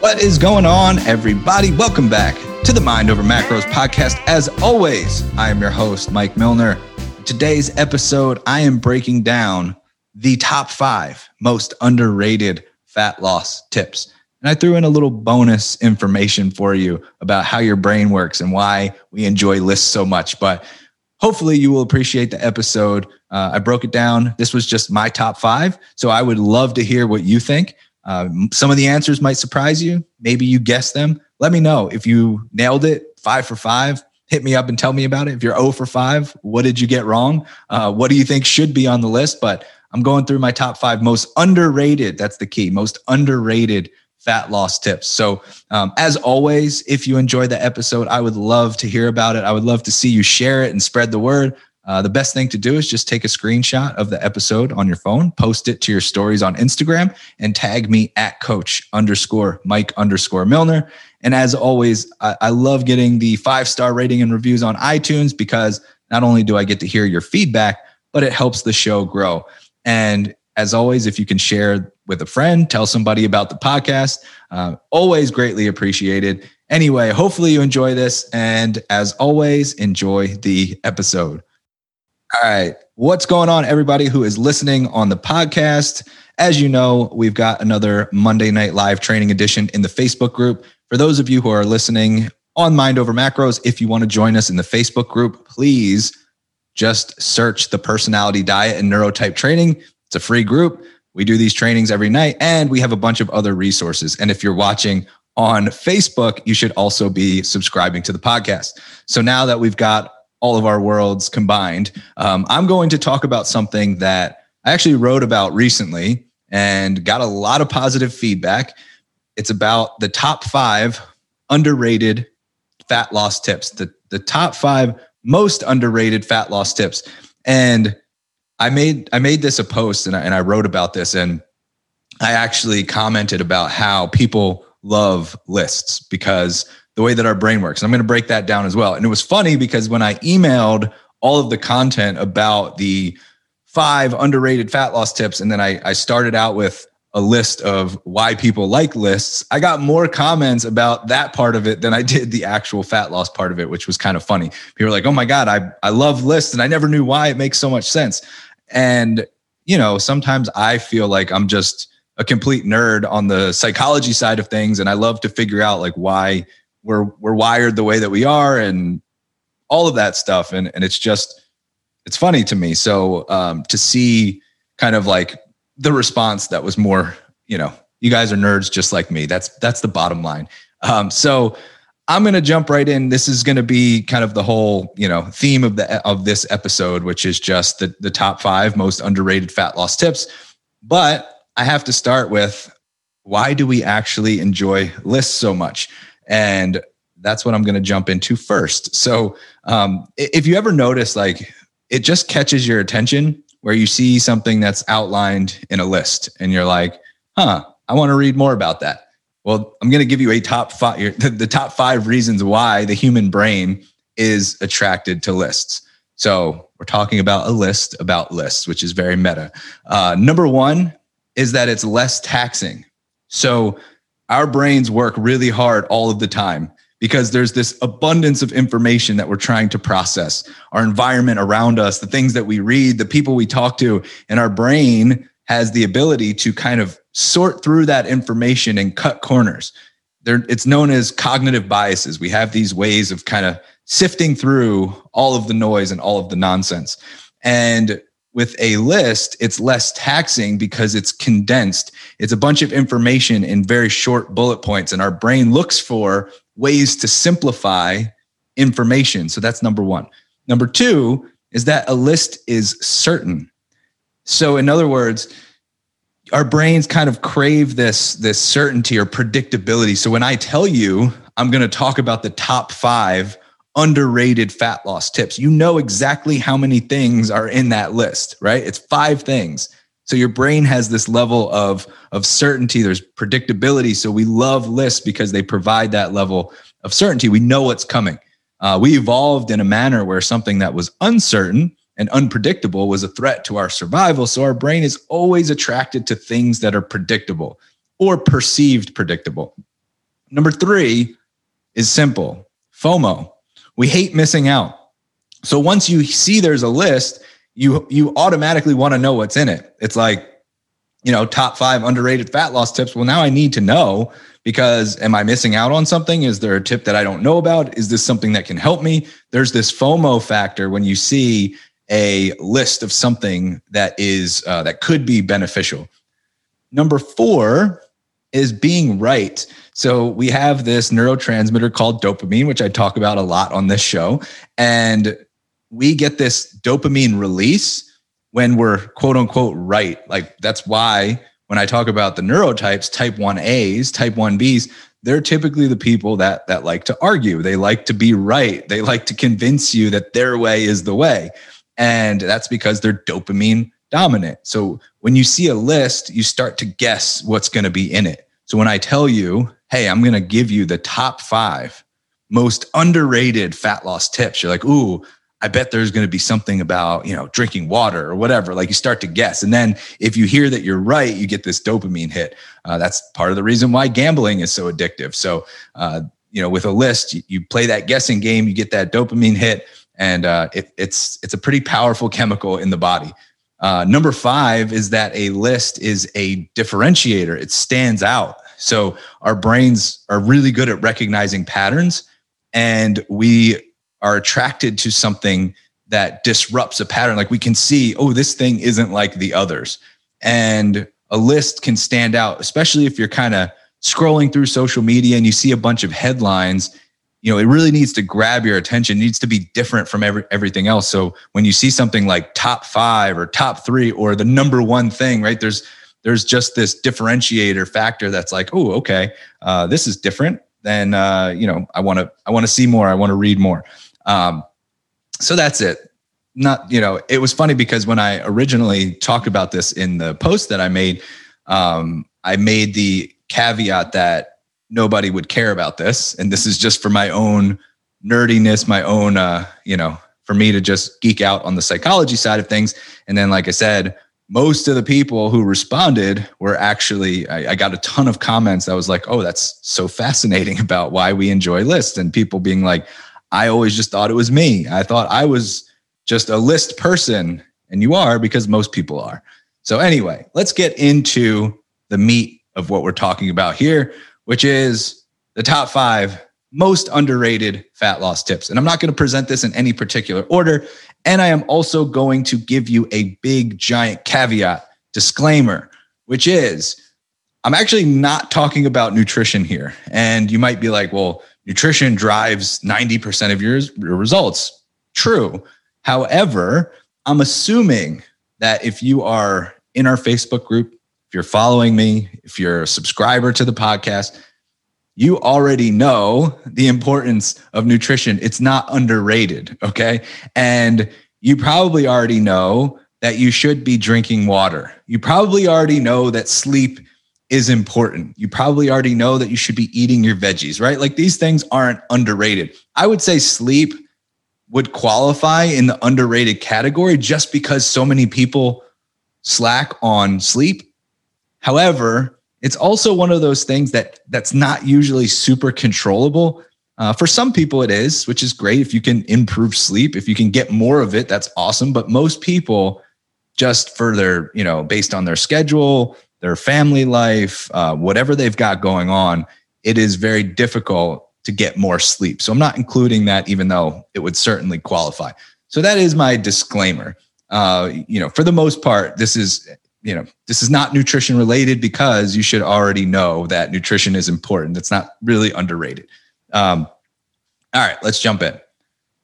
What is going on, everybody? Welcome back to the Mind Over Macros podcast. As always, I am your host, Mike Milner. today's episode, I am breaking down the top five most underrated fat loss tips. And I threw in a little bonus information for you about how your brain works and why we enjoy lists so much. But hopefully, you will appreciate the episode. Uh, I broke it down. This was just my top five. So I would love to hear what you think. Uh, some of the answers might surprise you. Maybe you guessed them. Let me know if you nailed it five for five. Hit me up and tell me about it. If you're 0 for 5, what did you get wrong? Uh, what do you think should be on the list? But I'm going through my top five most underrated. That's the key. Most underrated fat loss tips. So, um, as always, if you enjoyed the episode, I would love to hear about it. I would love to see you share it and spread the word. Uh, the best thing to do is just take a screenshot of the episode on your phone, post it to your stories on Instagram, and tag me at coach underscore Mike underscore Milner. And as always, I, I love getting the five star rating and reviews on iTunes because not only do I get to hear your feedback, but it helps the show grow. And as always, if you can share with a friend, tell somebody about the podcast, uh, always greatly appreciated. Anyway, hopefully you enjoy this. And as always, enjoy the episode. All right. What's going on, everybody who is listening on the podcast? As you know, we've got another Monday Night Live training edition in the Facebook group. For those of you who are listening on Mind Over Macros, if you want to join us in the Facebook group, please just search the personality diet and neurotype training. It's a free group. We do these trainings every night and we have a bunch of other resources. And if you're watching on Facebook, you should also be subscribing to the podcast. So now that we've got all of our worlds combined, um, I'm going to talk about something that I actually wrote about recently and got a lot of positive feedback. It's about the top five underrated fat loss tips, the, the top five most underrated fat loss tips. And I made I made this a post and I, and I wrote about this and I actually commented about how people love lists because the way that our brain works. And I'm going to break that down as well. And it was funny because when I emailed all of the content about the five underrated fat loss tips, and then I, I started out with a list of why people like lists, I got more comments about that part of it than I did the actual fat loss part of it, which was kind of funny. People were like, oh my God, I, I love lists and I never knew why it makes so much sense. And, you know, sometimes I feel like I'm just a complete nerd on the psychology side of things. And I love to figure out like why we're we're wired the way that we are and all of that stuff. And and it's just it's funny to me. So um to see kind of like the response that was more, you know, you guys are nerds just like me. That's that's the bottom line. Um, so I'm going to jump right in. This is going to be kind of the whole, you know, theme of the of this episode, which is just the the top five most underrated fat loss tips. But I have to start with why do we actually enjoy lists so much? And that's what I'm going to jump into first. So, um, if you ever notice, like it just catches your attention where you see something that's outlined in a list and you're like, huh, I want to read more about that. Well, I'm going to give you a top five, the, the top five reasons why the human brain is attracted to lists. So we're talking about a list about lists, which is very meta. Uh, number one is that it's less taxing. So our brains work really hard all of the time because there's this abundance of information that we're trying to process. Our environment around us the things that we read the people we talk to and our brain has the ability to kind of sort through that information and cut corners. There it's known as cognitive biases. We have these ways of kind of sifting through all of the noise and all of the nonsense. And with a list, it's less taxing because it's condensed. It's a bunch of information in very short bullet points, and our brain looks for ways to simplify information. So that's number one. Number two is that a list is certain. So, in other words, our brains kind of crave this, this certainty or predictability. So, when I tell you I'm going to talk about the top five underrated fat loss tips, you know exactly how many things are in that list, right? It's five things. So your brain has this level of, of certainty. There's predictability. So we love lists because they provide that level of certainty. We know what's coming. Uh, we evolved in a manner where something that was uncertain and unpredictable was a threat to our survival. So our brain is always attracted to things that are predictable or perceived predictable. Number three is simple FOMO. We hate missing out. So once you see there's a list, you you automatically want to know what's in it. It's like, you know, top five underrated fat loss tips. Well, now I need to know because am I missing out on something? Is there a tip that I don't know about? Is this something that can help me? There's this FOMO factor when you see a list of something that is uh, that could be beneficial. Number four is being right. So we have this neurotransmitter called dopamine, which I talk about a lot on this show, and we get this dopamine release when we're quote unquote right. Like that's why when I talk about the neurotypes, type 1As, type 1Bs, they're typically the people that that like to argue. They like to be right. They like to convince you that their way is the way. And that's because they're dopamine dominant. So when you see a list, you start to guess what's going to be in it. So when I tell you, hey, I'm going to give you the top five most underrated fat loss tips, you're like, ooh, I bet there's going to be something about, you know, drinking water or whatever. Like you start to guess. And then if you hear that you're right, you get this dopamine hit. Uh, that's part of the reason why gambling is so addictive. So, uh, you know, with a list, you, play that guessing game, you get that dopamine hit, and uh, it, it's it's a pretty powerful chemical in the body. Uh, number five is that a list is a differentiator. It stands out. So our brains are really good at recognizing patterns, and we are attracted to something that disrupts a pattern. Like we can see, oh, this thing isn't like the others. And a list can stand out, especially if you're kind of scrolling through social media and you see a bunch of headlines. You know, it really needs to grab your attention, it needs to be different from every, everything else. So when you see something like top five or top three or the number one thing, right? There's there's just this differentiator factor that's like, oh, okay, uh, this is different. Then uh, you know, I want to I want to see more. I want to read more. Um, so that's it. Not, you know, it was funny because when I originally talked about this in the post that I made, um, I made the caveat that nobody would care about this. And this is just for my own nerdiness, my own, uh, you know, for me to just geek out on the psychology side of things. And then, like I said, most of the people who responded were actually I, I, got a ton of comments that was like oh that's so fascinating about why we enjoy lists and people being like I always just thought it was me. I thought I was just a list person, and you are because most people are. So, anyway, let's get into the meat of what we're talking about here, which is the top five most underrated fat loss tips. And I'm not going to present this in any particular order. And I am also going to give you a big, giant caveat disclaimer, which is I'm actually not talking about nutrition here. And you might be like, well, nutrition drives 90% of your, your results. True. However, I'm assuming that if you are in our Facebook group, if you're following me, if you're a subscriber to the podcast, you already know the importance of nutrition. It's not underrated. Okay. And you probably already know that you should be drinking water. You probably already know that sleep is important. You probably already know that you should be eating your veggies, right? Like these things aren't underrated. I would say sleep would qualify in the underrated category just because so many people slack on sleep. However, it's also one of those things that that's not usually super controllable. Uh, for some people, it is, which is great. If you can improve sleep, if you can get more of it, that's awesome. But most people, just for their, you know, based on their schedule, their family life, uh, whatever they've got going on, it is very difficult to get more sleep. So I'm not including that, even though it would certainly qualify. So that is my disclaimer. Uh, you know, for the most part, this is you know this is not nutrition related because you should already know that nutrition is important. It's not really underrated. Um, all right, let's jump in.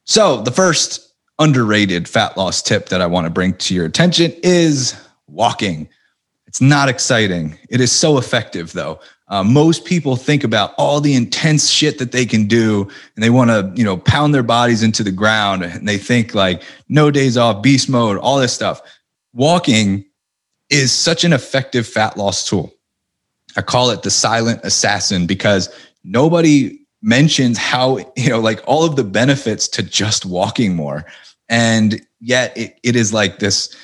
So the first underrated fat loss tip that I want to bring to your attention is walking. It's not exciting. It is so effective, though. Uh, most people think about all the intense shit that they can do, and they want to, you know, pound their bodies into the ground, and they think like no days off, beast mode, all this stuff. Walking is such an effective fat loss tool. I call it the silent assassin because nobody mentions how, you know, like all of the benefits to just walking more. And yet it, it is like this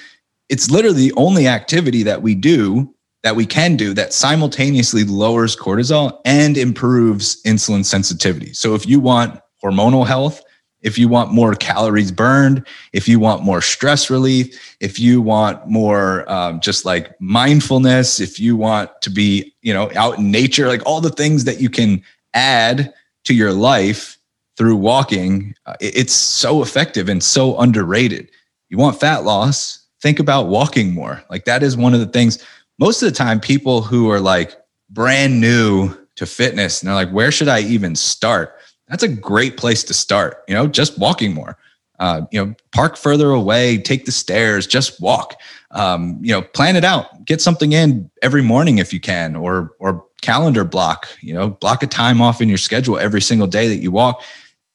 it's literally the only activity that we do that we can do that simultaneously lowers cortisol and improves insulin sensitivity. So if you want hormonal health, if you want more calories burned, if you want more stress relief, if you want more um, just like mindfulness, if you want to be, you know, out in nature, like all the things that you can add to your life through walking, uh, it's so effective and so underrated. You want fat loss, think about walking more. Like that is one of the things. Most of the time, people who are like brand new to fitness and they're like, where should I even start? That's a great place to start. You know, just walking more. Uh, you know, park further away, take the stairs, just walk. Um, you know, plan it out. Get something in every morning if you can, or or calendar block. You know, block a time off in your schedule every single day that you walk,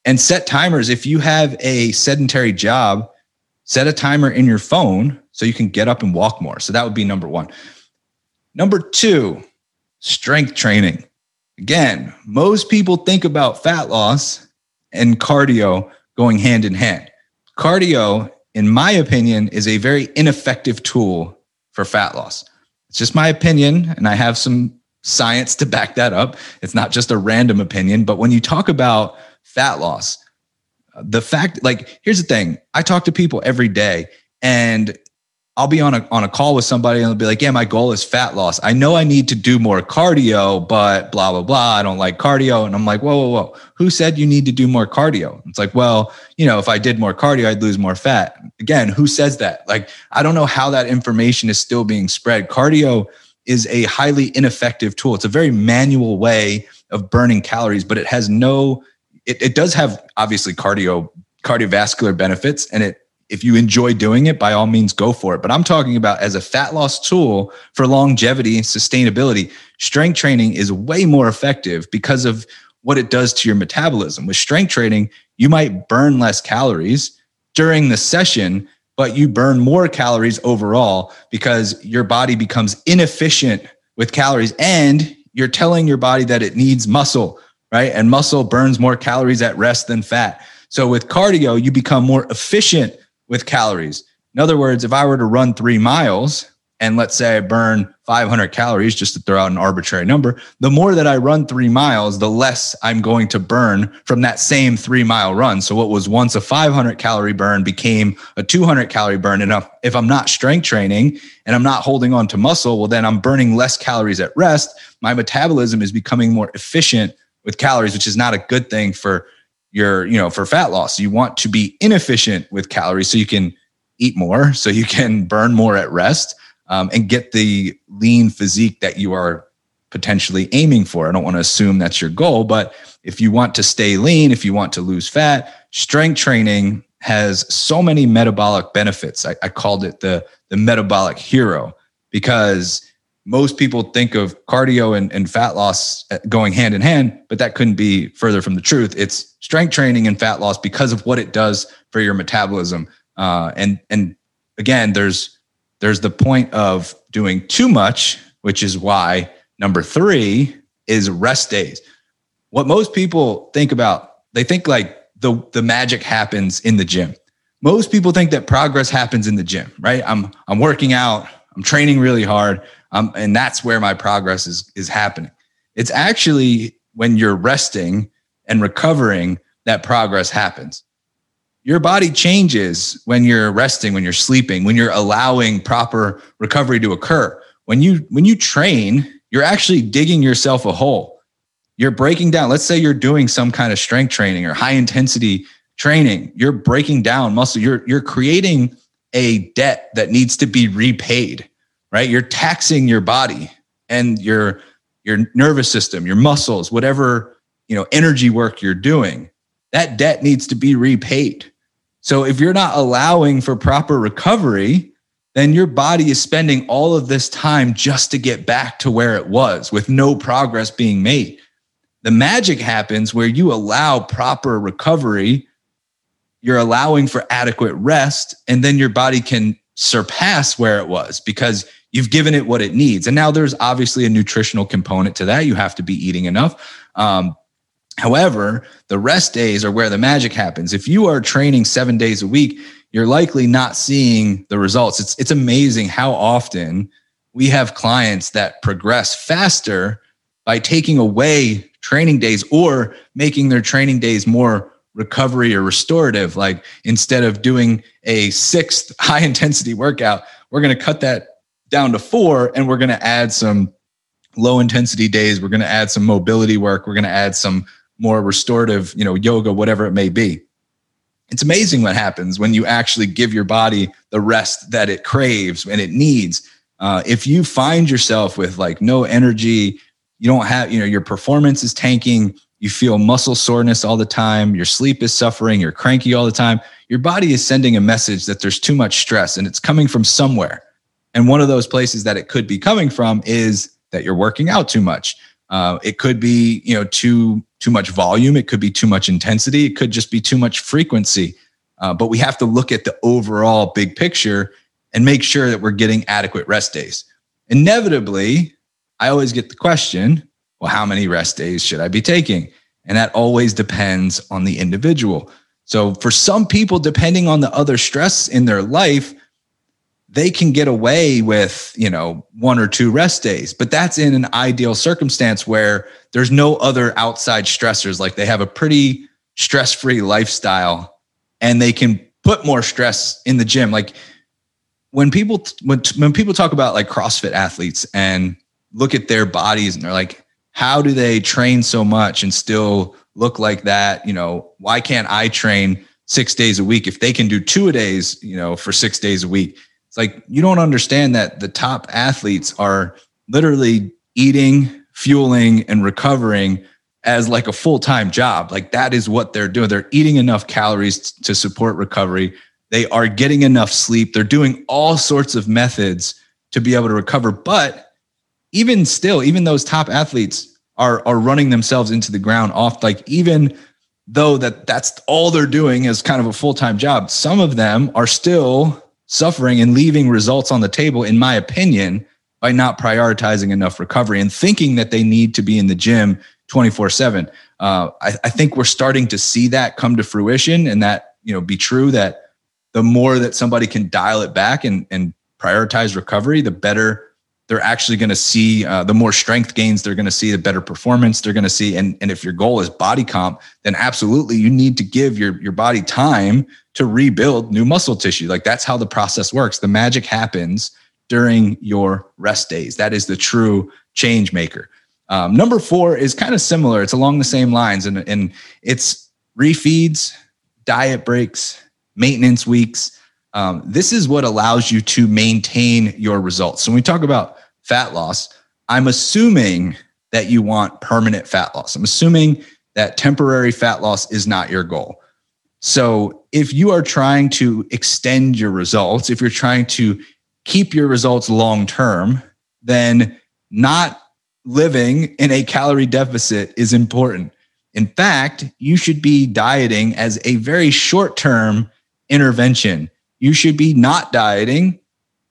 and set timers. If you have a sedentary job, set a timer in your phone so you can get up and walk more. So that would be number one. Number two, strength training. Again, most people think about fat loss and cardio going hand in hand. Cardio, in my opinion, is a very ineffective tool for fat loss. It's just my opinion, and I have some science to back that up. It's not just a random opinion, but when you talk about fat loss, the fact like here's the thing i talk to people every day and I'll be on a on a call with somebody and they'll be like, "Yeah, my goal is fat loss. I know I need to do more cardio, but blah blah blah. I don't like cardio." And I'm like, "Whoa, whoa, whoa! Who said you need to do more cardio?" It's like, well, you know, if I did more cardio, I'd lose more fat. Again, who says that? Like, I don't know how that information is still being spread. Cardio is a highly ineffective tool. It's a very manual way of burning calories, but it has no. It, it does have obviously cardio cardiovascular benefits, and it if you enjoy doing it, by all means, go for it. But I'm talking about as a fat loss tool for longevity and sustainability. Strength training is way more effective because of what it does to your metabolism. With strength training, you might burn less calories during the session, but you burn more calories overall because your body becomes inefficient with calories and you're telling your body that it needs muscle, right? And muscle burns more calories at rest than fat. So with cardio, you become more efficient with calories. In other words, if I were to run three miles and let's say I burn 500 calories, just to throw out an arbitrary number, the more that I run three miles, the less I'm going to burn from that same three mile run. So what was once a 500 calorie burn became a 200 calorie burn. And if I'm not strength training and I'm not holding on to muscle, well, then I'm burning less calories at rest. My metabolism is becoming more efficient with calories, which is not a good thing for your, you know, for fat loss. You want to be inefficient with calories so you can eat more, so you can burn more at rest um, and get the lean physique that you are potentially aiming for. I don't want to assume that's your goal, but if you want to stay lean, if you want to lose fat, strength training has so many metabolic benefits. I, I called it the the metabolic hero because most people think of cardio and, and fat loss uh, going hand in hand, but that couldn't be further from the truth. It's strength training and fat loss because of what it does for your metabolism. Uh, and and again, there's there's the point of doing too much, which is why number three is rest days. What most people think about, they think like the the magic happens in the gym. Most people think that progress happens in the gym, right? I'm I'm working out, I'm training really hard um, and that's where my progress is is happening. It's actually when you're resting and recovering that progress happens. Your body changes when you're resting, when you're sleeping, when you're allowing proper recovery to occur. When you when you train, you're actually digging yourself a hole. You're breaking down. Let's say you're doing some kind of strength training or high intensity training. You're breaking down muscle. You're you're creating a debt that needs to be repaid right? You're taxing your body and your your nervous system, your muscles, whatever, you know, energy work you're doing. That debt needs to be repaid. So if you're not allowing for proper recovery, then your body is spending all of this time just to get back to where it was with no progress being made. The magic happens where you allow proper recovery, you're allowing for adequate rest, and then your body can surpass where it was because you've given it what it needs. And now there's obviously a nutritional component to that. You have to be eating enough. Um, however, the rest days are where the magic happens. If you are training seven days a week, you're likely not seeing the results. It's it's amazing how often we have clients that progress faster by taking away training days or making their training days more recovery or restorative. Like instead of doing a sixth high intensity workout, we're going to cut that down to four and we're going to add some low intensity days. We're going to add some mobility work. We're going to add some more restorative, you know, yoga, whatever it may be. It's amazing what happens when you actually give your body the rest that it craves and it needs. Uh, if you find yourself with like no energy, you don't have, you know, your performance is tanking, you feel muscle soreness all the time, your sleep is suffering, you're cranky all the time, your body is sending a message that there's too much stress and it's coming from somewhere. And one of those places that it could be coming from is that you're working out too much. Uh, it could be, you know, too too much volume. It could be too much intensity. It could just be too much frequency. Uh, but we have to look at the overall big picture and make sure that we're getting adequate rest days. Inevitably, I always get the question, well, how many rest days should I be taking? And that always depends on the individual. So for some people, depending on the other stress in their life, they can get away with, you know, one or two rest days, but that's in an ideal circumstance where there's no other outside stressors. Like they have a pretty stress free lifestyle and they can put more stress in the gym. Like when people, when, when people talk about like CrossFit athletes and look at their bodies and they're like, how do they train so much and still look like that? You know, why can't I train six days a week if they can do two a days, you know, for six days a week? It's like you don't understand that the top athletes are literally eating, fueling, and recovering as like a full-time job. Like that is what they're doing. They're eating enough calories to support recovery. They are getting enough sleep. They're doing all sorts of methods to be able to recover. But even still, even those top athletes are are running themselves into the ground off. Like even though that that's all they're doing is kind of a full time job, some of them are still suffering and leaving results on the table, in my opinion, by not prioritizing enough recovery and thinking that they need to be in the gym 24 uh, 7. I, I think we're starting to see that come to fruition and that, you know, be true that the more that somebody can dial it back and, and prioritize recovery, the better they're actually going to see uh, the more strength gains they're going to see the better performance they're going to see and, and if your goal is body comp then absolutely you need to give your, your body time to rebuild new muscle tissue. Like that's how the process works. The magic happens during your rest days. That is the true change maker. Um, number four is kind of similar. It's along the same lines and, and it's refeeds diet breaks maintenance weeks um, this is what allows you to maintain your results. So when we talk about fat loss, I'm assuming that you want permanent fat loss. I'm assuming that temporary fat loss is not your goal. So if you are trying to extend your results, if you're trying to keep your results long term, then not living in a calorie deficit is important. In fact, you should be dieting as a very short term intervention you should be not dieting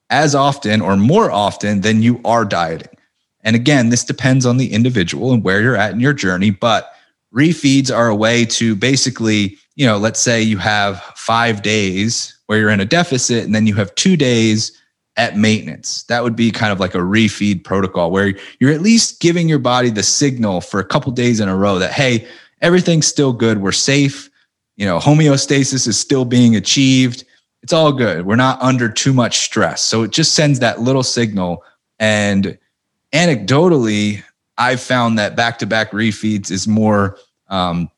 as often or more often than you are dieting. And again, this depends on the individual and where you're at in your journey, but refeeds are a way to basically, you know, let's say you have 5 days where you're in a deficit and then you have 2 days at maintenance. That would be kind of like a refeed protocol where you're at least giving your body the signal for a couple days in a row that hey, everything's still good, we're safe, you know, homeostasis is still being achieved it's all good. We're not under too much stress. So it just sends that little signal. And anecdotally, I've found that back to back refeeds is more um,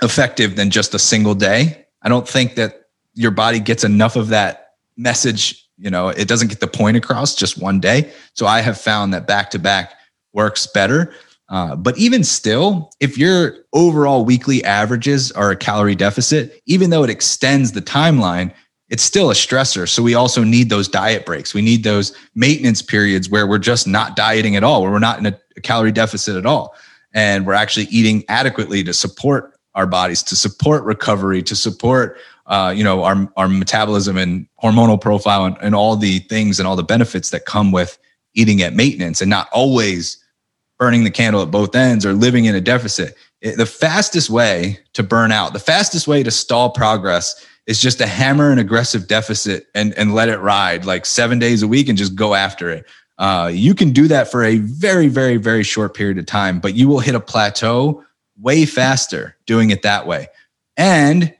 effective than just a single day. I don't think that your body gets enough of that message. You know, it doesn't get the point across just one day. So I have found that back to back works better. Uh, but even still, if your overall weekly averages are a calorie deficit, even though it extends the timeline, it's still a stressor. So we also need those diet breaks. We need those maintenance periods where we're just not dieting at all, where we're not in a, calorie deficit at all. And we're actually eating adequately to support our bodies, to support recovery, to support uh, you know our our metabolism and hormonal profile and, and all the things and all the benefits that come with eating at maintenance and not always burning the candle at both ends or living in a deficit. It, the fastest way to burn out, the fastest way to stall progress is just to hammer an aggressive deficit and and let it ride like seven days a week and just go after it. Uh, you can do that for a very, very, very short period of time, but you will hit a plateau way faster doing it that way. And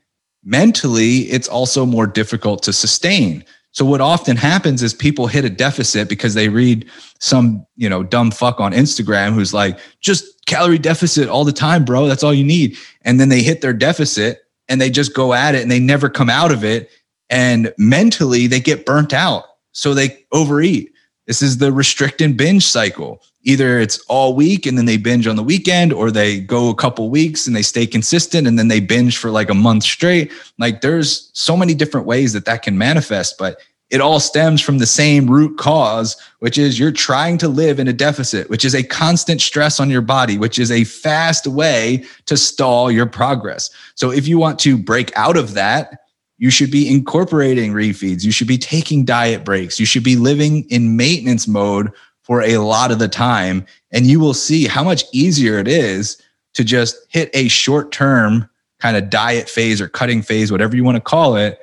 mentally, it's also more difficult to sustain. So what often happens is people hit a deficit because they read some, you know, dumb fuck on Instagram who's like, just calorie deficit all the time, bro. That's all you need. And then they hit their deficit and they just go at it and they never come out of it. And mentally they get burnt out. So they overeat. This is the restrict and binge cycle. Either it's all week and then they binge on the weekend, or they go a couple weeks and they stay consistent and then they binge for like a month straight. Like there's so many different ways that that can manifest, but it all stems from the same root cause, which is you're trying to live in a deficit, which is a constant stress on your body, which is a fast way to stall your progress. So if you want to break out of that, you should be incorporating refeeds. You should be taking diet breaks. You should be living in maintenance mode for a lot of the time. And you will see how much easier it is to just hit a short term kind of diet phase or cutting phase, whatever you want to call it,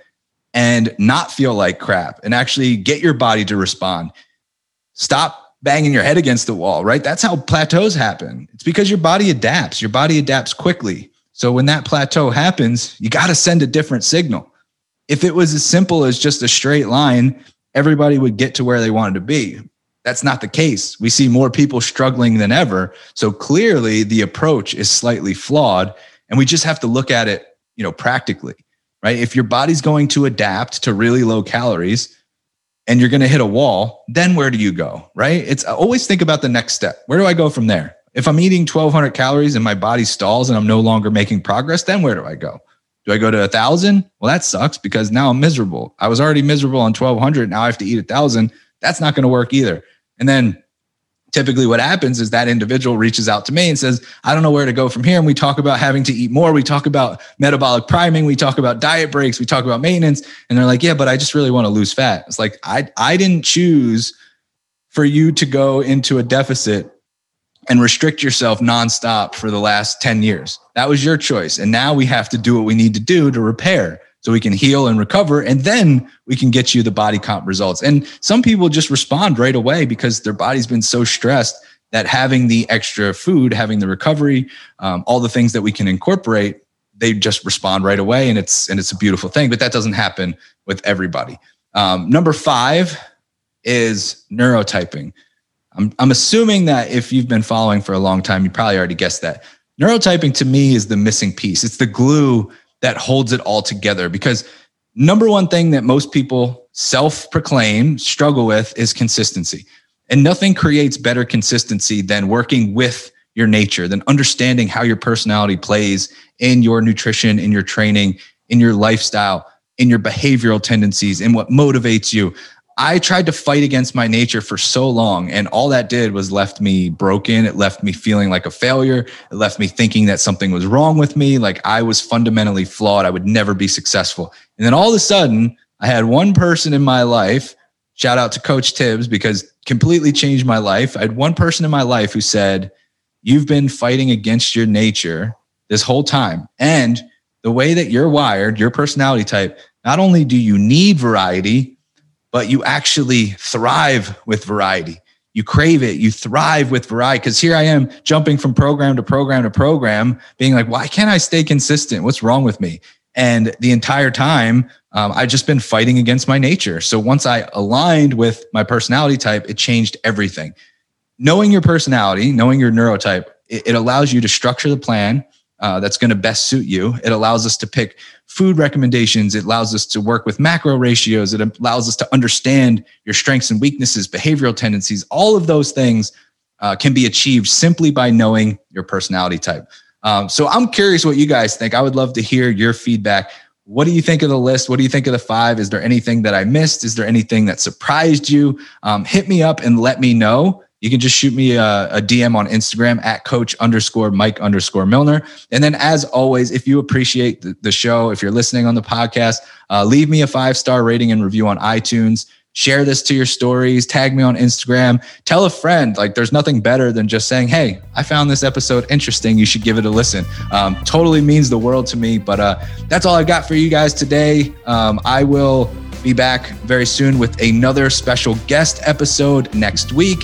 and not feel like crap and actually get your body to respond. Stop banging your head against the wall, right? That's how plateaus happen. It's because your body adapts, your body adapts quickly. So when that plateau happens, you got to send a different signal if it was as simple as just a straight line, everybody would get to where they wanted to be. That's not the case. We see more people struggling than ever. So clearly the approach is slightly flawed and we just have to look at it, you know, practically, right? If your body's going to adapt to really low calories and you're going to hit a wall, then where do you go, right? It's always think about the next step. Where do I go from there? If I'm eating 1200 calories and my body stalls and I'm no longer making progress, then where do I go? Do I go to a thousand? Well, that sucks because now I'm miserable. I was already miserable on 1200. Now I have to eat a thousand. That's not going to work either. And then typically what happens is that individual reaches out to me and says, I don't know where to go from here. And we talk about having to eat more. We talk about metabolic priming. We talk about diet breaks. We talk about maintenance. And they're like, yeah, but I just really want to lose fat. It's like, I, I didn't choose for you to go into a deficit and restrict yourself nonstop for the last 10 years. That was your choice. And now we have to do what we need to do to repair so we can heal and recover. And then we can get you the body comp results. And some people just respond right away because their body's been so stressed that having the extra food, having the recovery, um, all the things that we can incorporate, they just respond right away. And it's, and it's a beautiful thing, but that doesn't happen with everybody. Um, number five is neurotyping. I'm, I'm assuming that if you've been following for a long time, you probably already guessed that. Neurotyping to me is the missing piece. It's the glue that holds it all together because number one thing that most people self proclaim struggle with is consistency. And nothing creates better consistency than working with your nature, than understanding how your personality plays in your nutrition, in your training, in your lifestyle, in your behavioral tendencies, in what motivates you. I tried to fight against my nature for so long, and all that did was left me broken. It left me feeling like a failure. It left me thinking that something was wrong with me, like I was fundamentally flawed. I would never be successful. And then all of a sudden, I had one person in my life. Shout out to Coach Thibs because completely changed my life. I had one person in my life who said, You've been fighting against your nature this whole time. And the way that you're wired, your personality type, not only do you need variety, but you actually thrive with variety. You crave it, you thrive with variety. Because here I am jumping from program to program to program, being like, why can't I stay consistent? What's wrong with me? And the entire time, um, I've just been fighting against my nature. So once I aligned with my personality type, it changed everything. Knowing your personality, knowing your neurotype, it, it allows you to structure the plan uh, that's going to best suit you. It allows us to pick food recommendations. It allows us to work with macro ratios. It allows us to understand your strengths and weaknesses, behavioral tendencies. All of those things uh, can be achieved simply by knowing your personality type. Um, so I'm curious what you guys think. I would love to hear your feedback. What do you think of the list? What do you think of the five? Is there anything that I missed? Is there anything that surprised you? Um, hit me up and let me know you can just shoot me a, a, DM on Instagram at coach underscore Mike underscore Milner. And then, as always, if you appreciate the, the show, if you're listening on the podcast, uh, leave me a five star rating and review on iTunes. Share this to your stories, tag me on Instagram, tell a friend. Like, there's nothing better than just saying, Hey, I found this episode interesting. You should give it a listen. Um, totally means the world to me. But uh, that's all I got for you guys today. Um, I will be back very soon with another special guest episode next week.